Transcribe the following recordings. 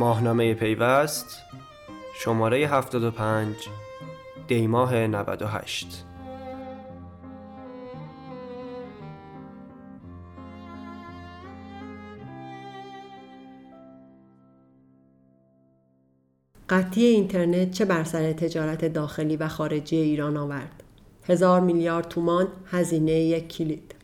ماهنامه پیوست شماره 75 دیماه 98 قطعی اینترنت چه بر سر تجارت داخلی و خارجی ایران آورد؟ هزار میلیارد تومان هزینه یک کلید.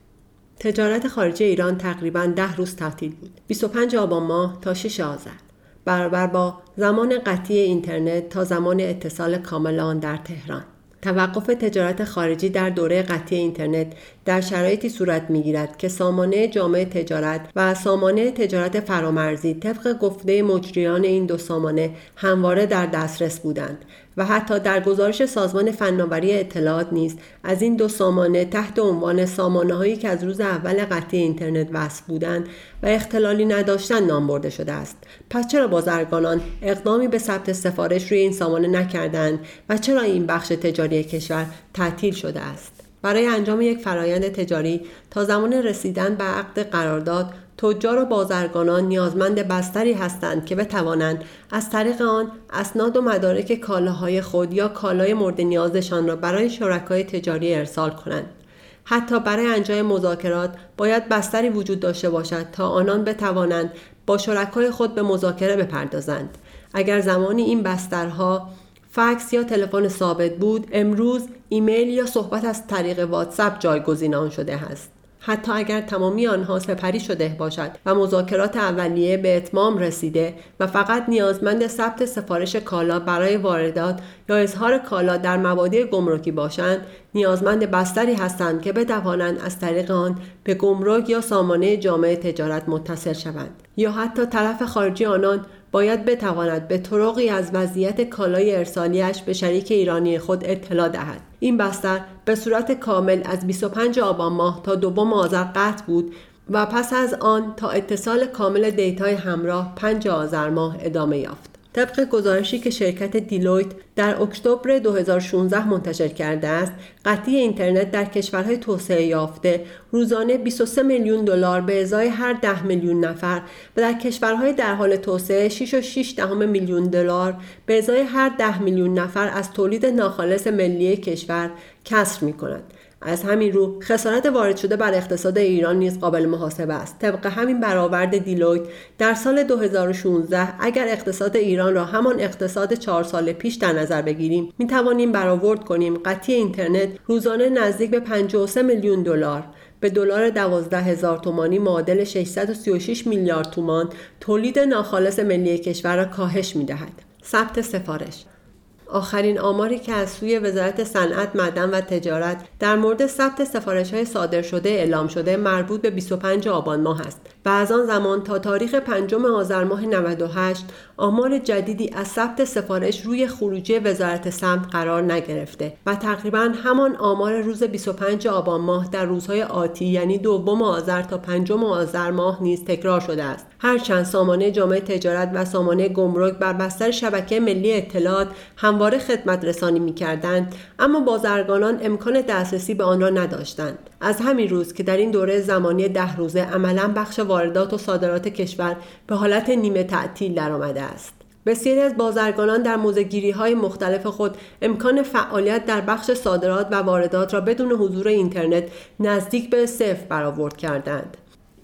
تجارت خارجی ایران تقریبا ده روز تعطیل بود. 25 آبان ماه تا 6 آذر. برابر با زمان قطعی اینترنت تا زمان اتصال کامل آن در تهران. توقف تجارت خارجی در دوره قطعی اینترنت در شرایطی صورت می‌گیرد که سامانه جامعه تجارت و سامانه تجارت فرامرزی طبق گفته مجریان این دو سامانه همواره در دسترس بودند. و حتی در گزارش سازمان فناوری اطلاعات نیز از این دو سامانه تحت عنوان سامانه هایی که از روز اول قطعی اینترنت وصل بودند و اختلالی نداشتند نام برده شده است. پس چرا بازرگانان اقدامی به ثبت سفارش روی این سامانه نکردند و چرا این بخش تجاری کشور تعطیل شده است؟ برای انجام یک فرایند تجاری تا زمان رسیدن به عقد قرارداد تجار و بازرگانان نیازمند بستری هستند که بتوانند از طریق آن اسناد و مدارک کالاهای خود یا کالای مورد نیازشان را برای شرکای تجاری ارسال کنند. حتی برای انجام مذاکرات باید بستری وجود داشته باشد تا آنان بتوانند با شرکای خود به مذاکره بپردازند. اگر زمانی این بسترها فکس یا تلفن ثابت بود امروز ایمیل یا صحبت از طریق واتساپ جایگزین آن شده است. حتی اگر تمامی آنها سپری شده باشد و مذاکرات اولیه به اتمام رسیده و فقط نیازمند ثبت سفارش کالا برای واردات یا اظهار کالا در مبادی گمرکی باشند نیازمند بستری هستند که بتوانند از طریق آن به گمرک یا سامانه جامعه تجارت متصل شوند. یا حتی طرف خارجی آنان باید بتواند به طرقی از وضعیت کالای ارسالیش به شریک ایرانی خود اطلاع دهد. این بستر به صورت کامل از 25 آبان ماه تا دوم آذر قطع بود و پس از آن تا اتصال کامل دیتای همراه 5 آذر ماه ادامه یافت. طبق گزارشی که شرکت Deloitte در اکتبر 2016 منتشر کرده است قطعی اینترنت در کشورهای توسعه یافته روزانه 23 میلیون دلار به ازای هر 10 میلیون نفر و در کشورهای در حال توسعه 6 و دهم میلیون دلار به ازای هر 10 میلیون نفر از تولید ناخالص ملی کشور کسر می کند از همین رو خسارت وارد شده بر اقتصاد ایران نیز قابل محاسبه است طبق همین برآورد دیلویت در سال 2016 اگر اقتصاد ایران را همان اقتصاد چهار سال پیش در نظر بگیریم می توانیم برآورد کنیم قطعی اینترنت روزانه نزدیک به 53 میلیون دلار به دلار 12 هزار تومانی معادل 636 میلیارد تومان تولید ناخالص ملی کشور را کاهش می دهد. ثبت سفارش آخرین آماری که از سوی وزارت صنعت معدن و تجارت در مورد ثبت سفارش های صادر شده اعلام شده مربوط به 25 آبان ماه است. و از آن زمان تا تاریخ پنجم آذر ماه 98 آمار جدیدی از ثبت سفارش روی خروجی وزارت سمت قرار نگرفته و تقریبا همان آمار روز 25 آبان ماه در روزهای آتی یعنی دوم آذر تا پنجم آذر ماه نیز تکرار شده است. هرچند سامانه جامعه تجارت و سامانه گمرک بر بستر شبکه ملی اطلاعات همواره خدمت رسانی می کردند اما بازرگانان امکان دسترسی به آن را نداشتند. از همین روز که در این دوره زمانی ده روزه عملا بخش واردات و صادرات کشور به حالت نیمه تعطیل درآمده است. بسیاری از بازرگانان در موزگیری های مختلف خود امکان فعالیت در بخش صادرات و واردات را بدون حضور اینترنت نزدیک به صفر برآورد کردند.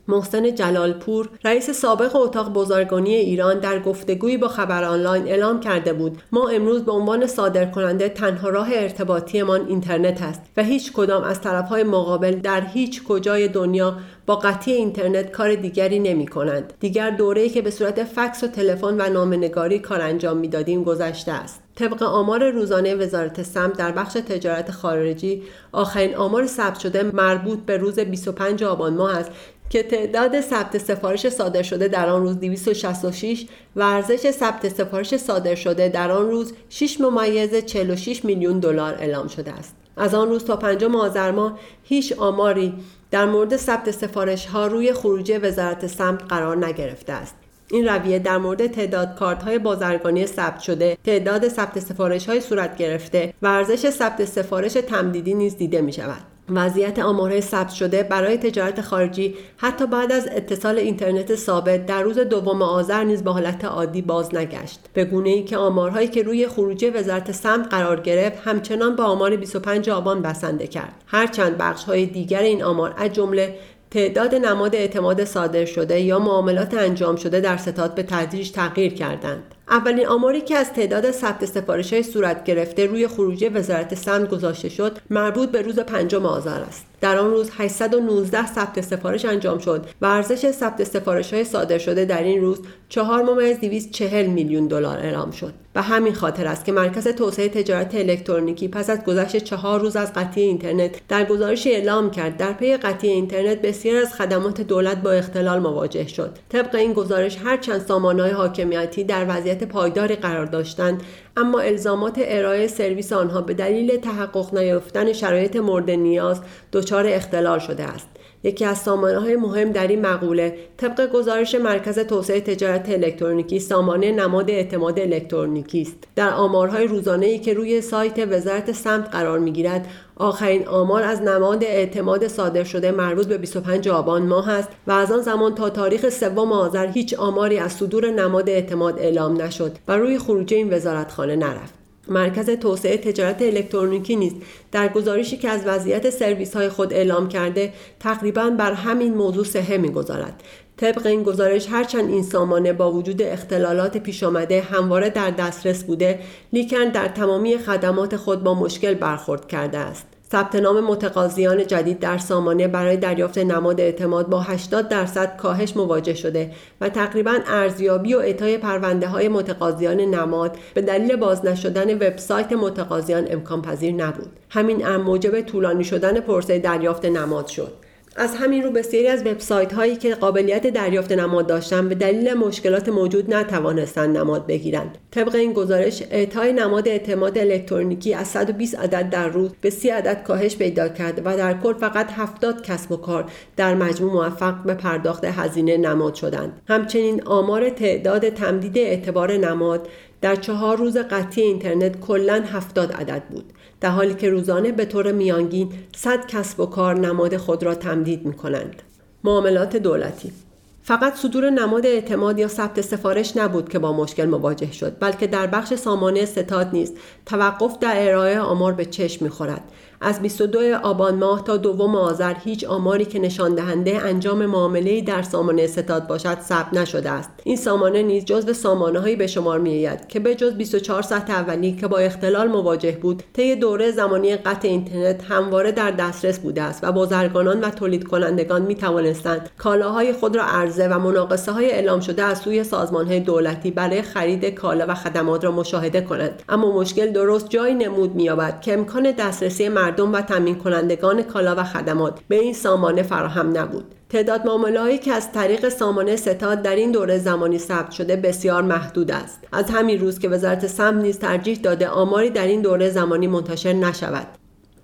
محسن جلالپور رئیس سابق اتاق بازرگانی ایران در گفتگویی با خبر آنلاین اعلام کرده بود ما امروز به عنوان صادر کننده تنها راه ارتباطیمان اینترنت است و هیچ کدام از طرفهای مقابل در هیچ کجای دنیا با قطعی اینترنت کار دیگری نمی کنند. دیگر دوره‌ای که به صورت فکس و تلفن و نامنگاری کار انجام می‌دادیم گذشته است. طبق آمار روزانه وزارت سمت در بخش تجارت خارجی آخرین آمار ثبت شده مربوط به روز 25 آبان ماه است که تعداد ثبت سفارش صادر شده در آن روز 266 و ارزش ثبت سفارش صادر شده در آن روز 6 ممیز 46 میلیون دلار اعلام شده است. از آن روز تا پنجم آذر ماه هیچ آماری در مورد ثبت سفارش ها روی خروجی وزارت سمت قرار نگرفته است. این رویه در مورد تعداد کارت های بازرگانی ثبت شده، تعداد ثبت سفارش های صورت گرفته و ارزش ثبت سفارش تمدیدی نیز دیده می شود. وضعیت آمارهای ثبت شده برای تجارت خارجی حتی بعد از اتصال اینترنت ثابت در روز دوم آذر نیز به حالت عادی باز نگشت. به گونه ای که آمارهایی که روی خروجی وزارت سمت قرار گرفت همچنان با آمار 25 آبان بسنده کرد. هرچند بخش های دیگر این آمار از جمله تعداد نماد اعتماد صادر شده یا معاملات انجام شده در ستاد به تدریج تغییر کردند. اولین آماری که از تعداد ثبت سفارش های صورت گرفته روی خروجی وزارت سمت گذاشته شد مربوط به روز پنجم آذر است. در آن روز 819 ثبت سفارش انجام شد و ارزش ثبت سفارش های صادر شده در این روز 4 ممیز 240 میلیون دلار اعلام شد. و همین خاطر است که مرکز توسعه تجارت الکترونیکی پس از گذشت چهار روز از قطعی اینترنت در گزارش اعلام کرد. در پی قطعی اینترنت بسیار از خدمات دولت با اختلال مواجه شد. طبق این گزارش هرچند سامانه‌های حاکمیتی در وضعیت پایداری قرار داشتند اما الزامات ارائه سرویس آنها به دلیل تحقق نیافتن شرایط مورد نیاز دچار اختلال شده است. یکی از سامانه های مهم در این مقوله طبق گزارش مرکز توسعه تجارت الکترونیکی سامانه نماد اعتماد الکترونیکی است. در آمارهای روزانه ای که روی سایت وزارت سمت قرار می‌گیرد آخرین آمار از نماد اعتماد صادر شده مربوط به 25 آبان ماه است و از آن زمان تا تاریخ سوم آذر هیچ آماری از صدور نماد اعتماد اعلام نشد و روی خروجی این وزارتخانه نرفت. مرکز توسعه تجارت الکترونیکی نیست در گزارشی که از وضعیت سرویس های خود اعلام کرده تقریبا بر همین موضوع سهه می‌گذارد. طبق این گزارش هرچند این سامانه با وجود اختلالات پیش آمده همواره در دسترس بوده لیکن در تمامی خدمات خود با مشکل برخورد کرده است. ثبت نام متقاضیان جدید در سامانه برای دریافت نماد اعتماد با 80 درصد کاهش مواجه شده و تقریبا ارزیابی و اعطای پرونده های متقاضیان نماد به دلیل باز نشدن وبسایت متقاضیان امکان پذیر نبود. همین امر موجب طولانی شدن پرسه دریافت نماد شد. از همین رو بسیاری از وبسایت هایی که قابلیت دریافت نماد داشتند به دلیل مشکلات موجود نتوانستند نماد بگیرند. طبق این گزارش اعطای نماد اعتماد الکترونیکی از 120 عدد در روز به 30 عدد کاهش پیدا کرد و در کل فقط 70 کسب و کار در مجموع موفق به پرداخت هزینه نماد شدند. همچنین آمار تعداد تمدید اعتبار نماد در چهار روز قطعی اینترنت کلا 70 عدد بود. در حالی که روزانه به طور میانگین 100 کسب و کار نماد خود را تمدید می کنند. معاملات دولتی فقط صدور نماد اعتماد یا ثبت سفارش نبود که با مشکل مواجه شد بلکه در بخش سامانه ستاد نیز توقف در ارائه آمار به چشم می‌خورد. از 22 آبان ماه تا دوم آذر هیچ آماری که نشان دهنده انجام معامله در سامانه ستاد باشد ثبت نشده است. این سامانه نیز جزو سامانه هایی به شمار میآید که به جز 24 ساعت اولی که با اختلال مواجه بود طی دوره زمانی قطع اینترنت همواره در دسترس بوده است و بازرگانان و تولید کنندگان می توانستند کالاهای خود را عرضه و مناقصه های اعلام شده از سوی سازمان های دولتی برای خرید کالا و خدمات را مشاهده کنند. اما مشکل درست جایی نمود مییابد که امکان دسترسی مردم و تامین کنندگان کالا و خدمات به این سامانه فراهم نبود. تعداد معامله که از طریق سامانه ستاد در این دوره زمانی ثبت شده بسیار محدود است. از همین روست که وزارت سمت نیز ترجیح داده آماری در این دوره زمانی منتشر نشود.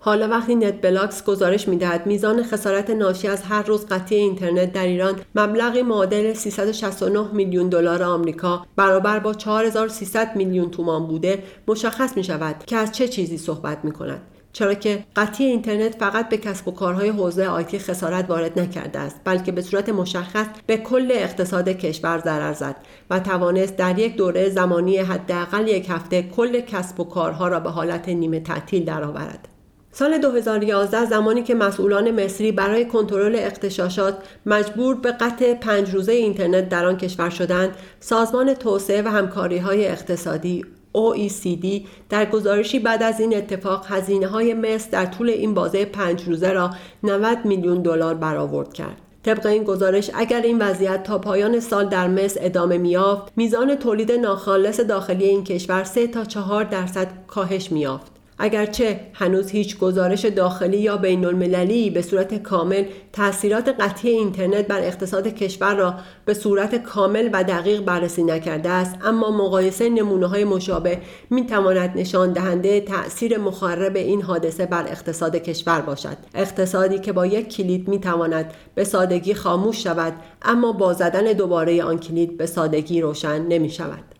حالا وقتی NetBlocks گزارش می‌دهد میزان خسارت ناشی از هر روز قطعی اینترنت در ایران مبلغی معادل 369 میلیون دلار آمریکا برابر با 4300 میلیون تومان بوده مشخص می شود که از چه چیزی صحبت می کند چرا که قطعی اینترنت فقط به کسب و کارهای حوزه آیتی خسارت وارد نکرده است بلکه به صورت مشخص به کل اقتصاد کشور ضرر زد و توانست در یک دوره زمانی حداقل یک هفته کل کسب و کارها را به حالت نیمه تعطیل درآورد. سال 2011 زمانی که مسئولان مصری برای کنترل اقتشاشات مجبور به قطع پنج روزه اینترنت در آن کشور شدند سازمان توسعه و همکاری های اقتصادی OECD در گزارشی بعد از این اتفاق هزینه های مصر در طول این بازه پنج روزه را 90 میلیون دلار برآورد کرد. طبق این گزارش اگر این وضعیت تا پایان سال در مصر ادامه میافت میزان تولید ناخالص داخلی این کشور 3 تا 4 درصد کاهش میافت اگرچه هنوز هیچ گزارش داخلی یا بین المللی به صورت کامل تاثیرات قطعی اینترنت بر اقتصاد کشور را به صورت کامل و دقیق بررسی نکرده است اما مقایسه نمونه های مشابه می تواند نشان دهنده تاثیر مخرب این حادثه بر اقتصاد کشور باشد. اقتصادی که با یک کلید می تواند به سادگی خاموش شود اما با زدن دوباره آن کلید به سادگی روشن نمی شود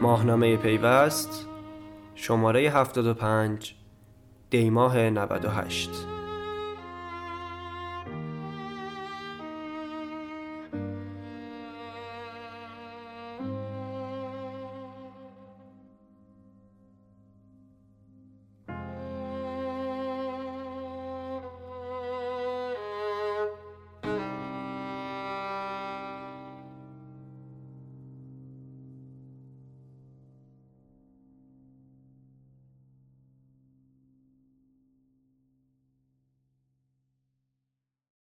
ماهنامه پیوست شماره 75 دیماه 98